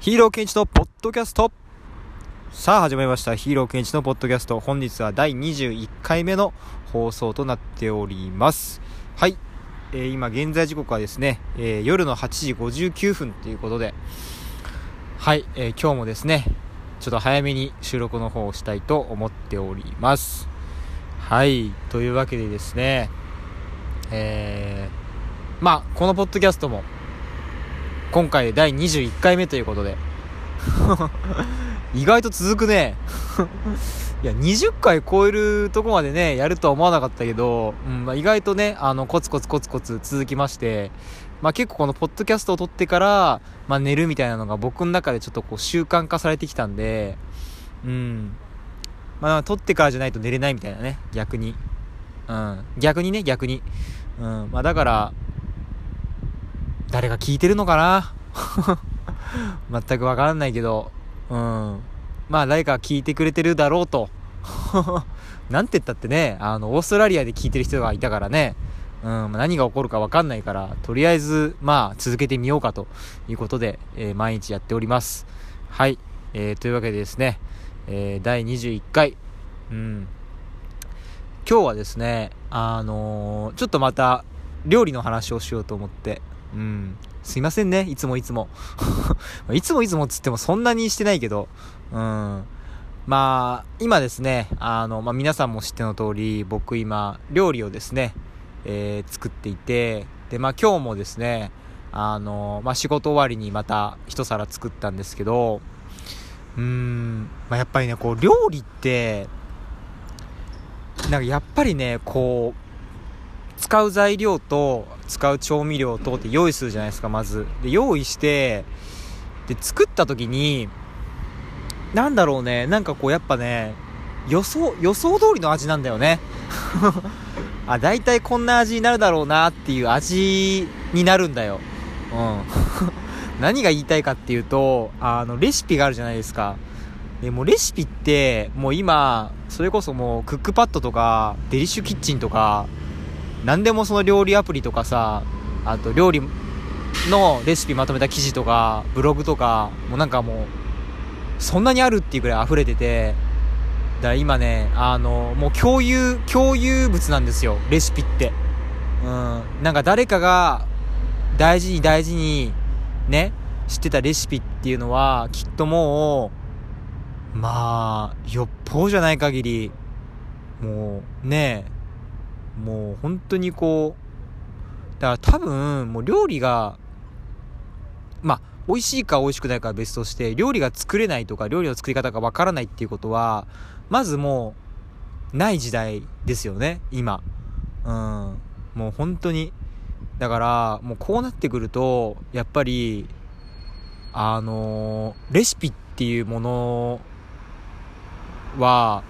ヒーローケンチのポッドキャスト。さあ始まりました。ヒーローケンチのポッドキャスト。本日は第21回目の放送となっております。はい、えー、今現在時刻はですね、えー、夜の8時59分ということで。はい、えー、今日もですねちょっと早めに収録の方をしたいと思っております。はい。というわけでですねえー、まあこのポッドキャストも今回で第21回目ということで 意外と続くね いや、20回超えるとこまでね、やるとは思わなかったけど、うんまあ、意外とね、あの、コツコツコツコツ続きまして、まあ、結構このポッドキャストを撮ってから、まあ、寝るみたいなのが僕の中でちょっとこう習慣化されてきたんで、うん。まあ、撮ってからじゃないと寝れないみたいなね、逆に。うん。逆にね、逆に。うん。まあ、だから、誰が聞いてるのかな？全くわからないけど、うん。まあ誰か聞いてくれてるだろうと。なんて言ったってね、あの、オーストラリアで聞いてる人がいたからね、うん、何が起こるかわかんないから、とりあえず、まあ、続けてみようかということで、えー、毎日やっております。はい。えー、というわけでですね、えー、第21回、うん。今日はですね、あのー、ちょっとまた、料理の話をしようと思って、うん。すいませんね、いつもいつも。いつもいつもつってもそんなにしてないけど、うん。まあ、今ですね、あの、まあ、皆さんも知っての通り、僕今、料理をですね、えー、作っていて、で、まあ今日もですね、あの、まあ仕事終わりにまた一皿作ったんですけど、うーん、まあやっぱりね、こう、料理って、なんかやっぱりね、こう、使う材料と使う調味料等って用意するじゃないですかまず。で用意してで作った時になんだろうねなんかこうやっぱね予想予想通りの味なんだよね。あ大体こんな味になるだろうなっていう味になるんだよ。うん。何が言いたいかっていうとあのレシピがあるじゃないですか。でもレシピってもう今それこそもうクックパッドとかデリッシュキッチンとか何でもその料理アプリとかさあと料理のレシピまとめた記事とかブログとかもうなんかもうそんなにあるっていうくらい溢れててだから今ねあのもう共有共有物なんですよレシピって。うん。なんか誰かが大事に大事にね知ってたレシピっていうのはきっともうまあよっぽどじゃない限りもうねもう本当にこう、だから多分、もう料理が、まあ、美味しいか美味しくないかは別として、料理が作れないとか、料理の作り方がわからないっていうことは、まずもう、ない時代ですよね、今。うん。もう本当に。だから、もうこうなってくると、やっぱり、あの、レシピっていうものは、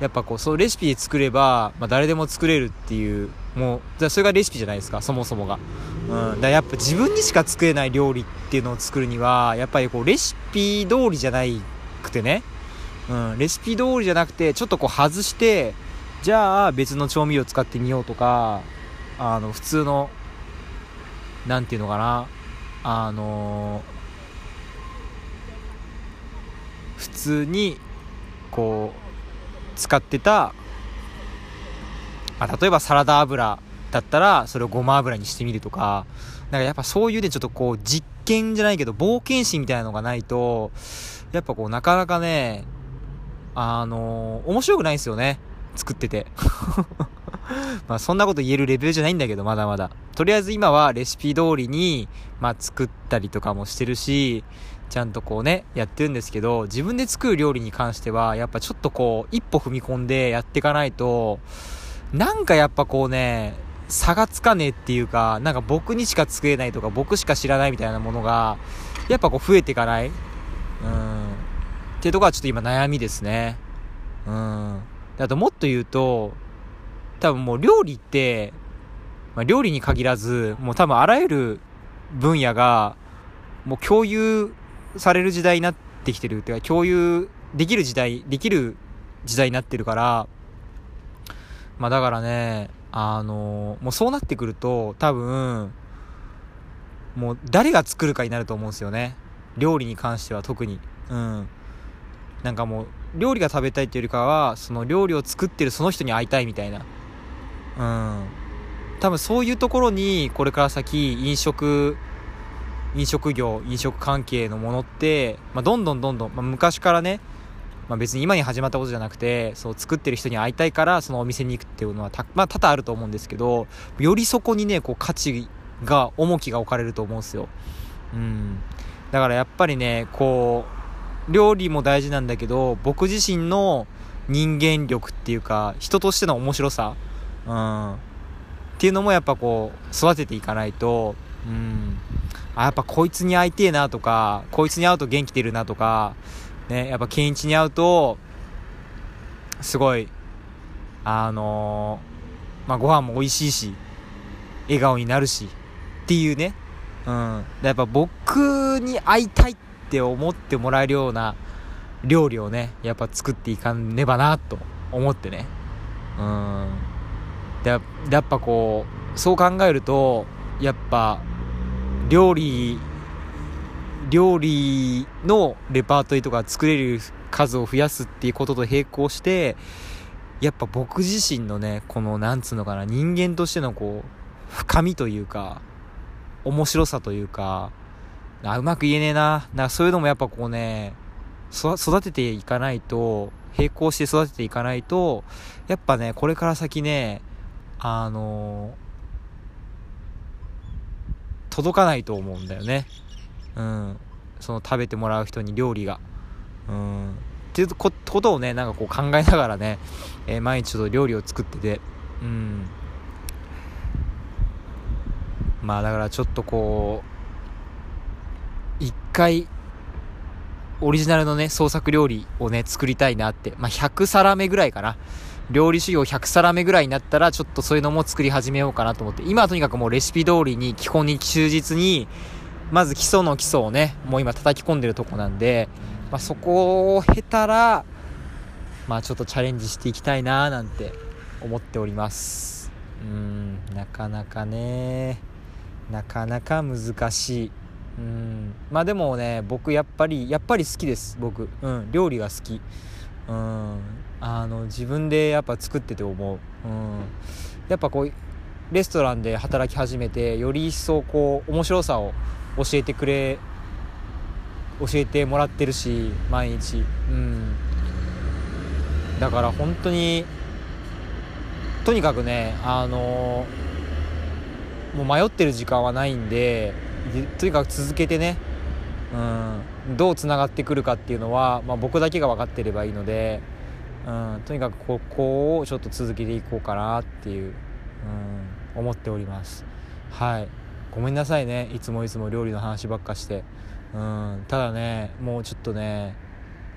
やっぱこう、そのレシピで作れば、まあ、誰でも作れるっていう、もう、それがレシピじゃないですか、そもそもが。うん。だやっぱ自分にしか作れない料理っていうのを作るには、やっぱりこう、レシピ通りじゃないくてね。うん。レシピ通りじゃなくて、ちょっとこう外して、じゃあ別の調味料使ってみようとか、あの、普通の、なんていうのかな。あの普通に、こう、使ってた、あ、例えばサラダ油だったら、それをごま油にしてみるとか、なんかやっぱそういうね、ちょっとこう、実験じゃないけど、冒険心みたいなのがないと、やっぱこう、なかなかね、あのー、面白くないですよね。作ってて。まあそんなこと言えるレベルじゃないんだけど、まだまだ。とりあえず今はレシピ通りに、まあ作ったりとかもしてるし、ちゃんとこうね、やってるんですけど、自分で作る料理に関しては、やっぱちょっとこう、一歩踏み込んでやっていかないと、なんかやっぱこうね、差がつかねえっていうか、なんか僕にしか作れないとか、僕しか知らないみたいなものが、やっぱこう増えていかないうん。っていうとこはちょっと今悩みですね。うん。あともっと言うと、多分もう料理って、まあ、料理に限らず、もう多分あらゆる分野が、もう共有される時代になってきてるっていうか、共有できる時代、できる時代になってるから、まあだからね、あのもうそうなってくると、多分、もう誰が作るかになると思うんですよね。料理に関しては特に。うん。なんかもう料理が食べたいっていうよりかはその料理を作ってるその人に会いたいみたいな。うん。多分そういうところにこれから先飲食飲食業飲食関係のものって、まあ、どんどんどんどん、まあ、昔からね、まあ、別に今に始まったことじゃなくてそう作ってる人に会いたいからそのお店に行くっていうのは、まあ、多々あると思うんですけどよりそこにねこう価値が重きが置かれると思うんですよ。うん。だからやっぱりねこう料理も大事なんだけど僕自身の人間力っていうか人としての面白さ、うん、っていうのもやっぱこう育てていかないと、うん、あ、やっぱこいつに会いてえなとか、こいつに会うと元気出るなとか、ね、やっぱケンイチに会うと、すごい、あのー、まあ、ご飯も美味しいし、笑顔になるし、っていうね、うん。やっぱ僕に会いたいって思ってもらえるような料理をね、やっぱ作っていかねばな、と思ってね。うん。で、やっぱこう、そう考えると、やっぱ、料理料理のレパートリーとか作れる数を増やすっていうことと並行してやっぱ僕自身のねこのなんつうのかな人間としてのこう深みというか面白さというかあうまく言えねえななんかそういうのもやっぱこうね育てていかないと並行して育てていかないとやっぱねこれから先ねあのー届かないと思うんだよね。うん。その食べてもらう人に料理が。うん。っていうことをねなんかこう考えながらね、えー、毎日ちょっと料理を作ってて。うん。まあだからちょっとこう一回オリジナルのね創作料理をね作りたいなって。まあ100皿目ぐらいかな。料理修行100皿目ぐらいになったら、ちょっとそういうのも作り始めようかなと思って、今はとにかくもうレシピ通りに、基本に忠実に、まず基礎の基礎をね、もう今叩き込んでるとこなんで、まあ、そこを経たら、まあちょっとチャレンジしていきたいなーなんて思っております。うん、なかなかね、なかなか難しい。うん、まあでもね、僕やっぱり、やっぱり好きです、僕。うん、料理が好き。うん、あの自分でやっぱ作ってて思う、うん、やっぱこうレストランで働き始めてより一層こう面白さを教えてくれ教えてもらってるし毎日、うん、だから本当にとにかくねあのもう迷ってる時間はないんでとにかく続けてねうん、どうつながってくるかっていうのは、まあ、僕だけが分かってればいいので、うん、とにかくここをちょっと続けていこうかなっていう、うん、思っております。はい。ごめんなさいね。いつもいつも料理の話ばっかして、うん、ただねもうちょっとね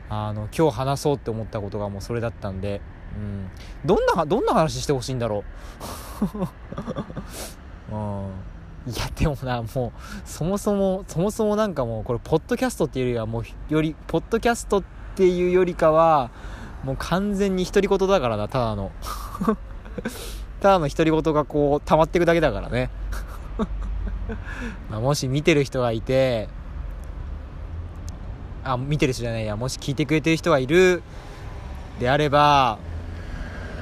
あの今日話そうって思ったことがもうそれだったんで、うん、どんなどんな話してほしいんだろう、うん。いやでもなもうそもそもそもそもなんかもうこれポッドキャストっていうよりはもうよりポッドキャストっていうよりかはもう完全に独り言だからなただの。ただの独り言がこう溜まっていくだけだからね。まもし見てる人がいてあ見てる人じゃないやもし聞いてくれてる人がいるであれば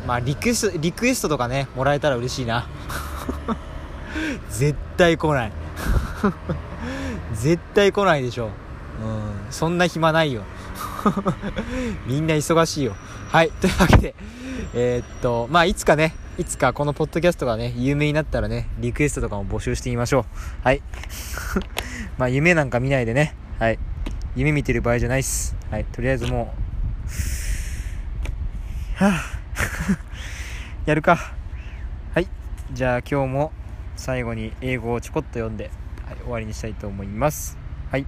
まあリクエストリクエストとかねもらえたら嬉しいな。絶対来ない。絶対来ないでしょ。うん。そんな暇ないよ。みんな忙しいよ。はい。というわけで、えー、っと、まあ、いつかね、いつかこのポッドキャストがね、有名になったらね、リクエストとかも募集してみましょう。はい。まあ、夢なんか見ないでね。はい。夢見てる場合じゃないっす。はい。とりあえずもう、はぁ、やるか。はい。じゃあ今日も最後に英語をちょこっと読んで、はい、終わりにしたいと思います。はい。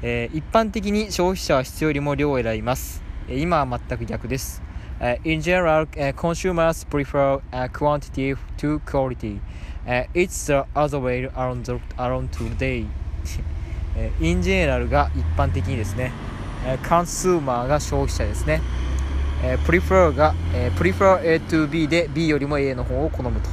えー、一般的に消費者は質よりも量を選びます。えー、今は全く逆です。Uh, in general, uh, consumers prefer uh, quantity to quality. Uh, it's the other way around, the, around today. in general が一般的にですね、uh, consumer が消費者ですね。Uh, prefer が、uh, prefer A to B で B よりも A の方を好むと。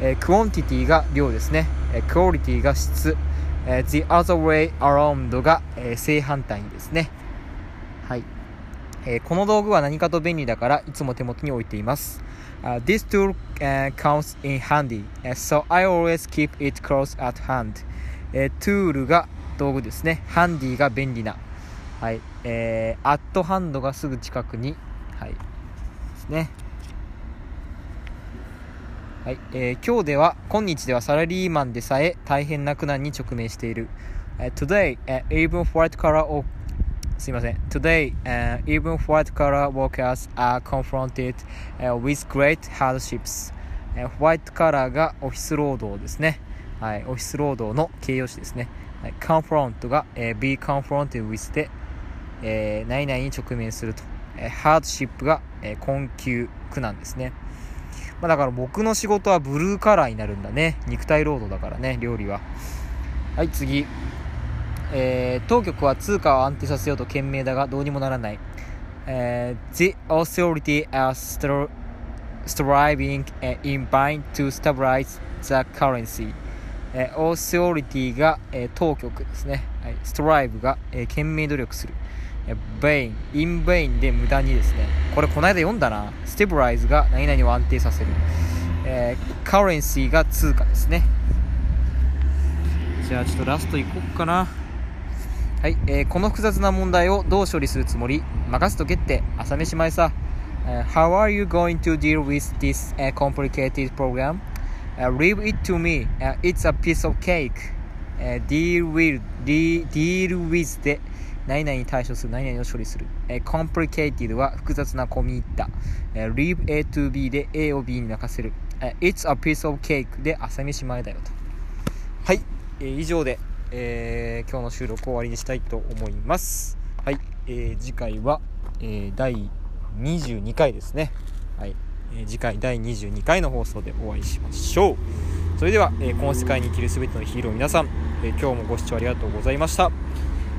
えー、 quantity が量ですね、えー、 quality が質、え、The Other Way Around が、え、正反対ですね。はい。え、この道具は何かと便利だからいつも手元に置いています。Uh, this tool、uh, comes in handy, so I always keep it close at hand. えー、 tool が道具ですね。 handy が便利な。はい。えー、アットハンドがすぐ近くに。はい。ですね。はい。えー、今日では、今日ではサラリーマンでさえ大変な苦難に直面している。Uh, today, uh, even white collar or すいません。Today,、uh, even white collar workers are confronted、uh, with great hardships、uh, ホワイトカラーがオフィス労働ですね。はい、オフィス労働の形容詞ですね。はい、confront が、えー、be confronted with で、えー、何々に直面すると。えー、hardship が、えー、困窮、苦難ですね。まあ、だから僕の仕事はブルーカラーになるんだね。肉体労働だからね、料理は。はい、次。えー、当局は通貨を安定させようと懸命だがどうにもならない。えー、The authority are striving in vain to stabilize the currency. えー、 authority が、えー、当局ですね。はい、 strive が、えー、懸命努力する。え、 vain、in vain で無駄にですね。これこの間読んだな。 stabilize が何々を安定させる。えー、 currency が通貨ですね。じゃあちょっとラストいこっかな。はい、えー、この複雑な問題をどう処理するつもり任せとけって朝飯前さ。Uh, how are you going to deal with this、uh, complicated problem? Uh, leave it to me.、Uh, it's a piece of cake.、Uh, deal with, deal with で何々に対処する何々を処理する。Uh, complicated は複雑な込み入った。Uh, leave A to B で A を B に任せる。Uh, it's a piece of cake で朝飯前だよと。はい、えー、以上で、えー、今日の収録を終わりにしたいと思います。はい、えー、次回は、えー、第22回ですね。はい。え次回第22回の放送でお会いしましょうそれでは、えこの世界に生きる全てのヒーロー皆さん、え今日もご視聴ありがとうございました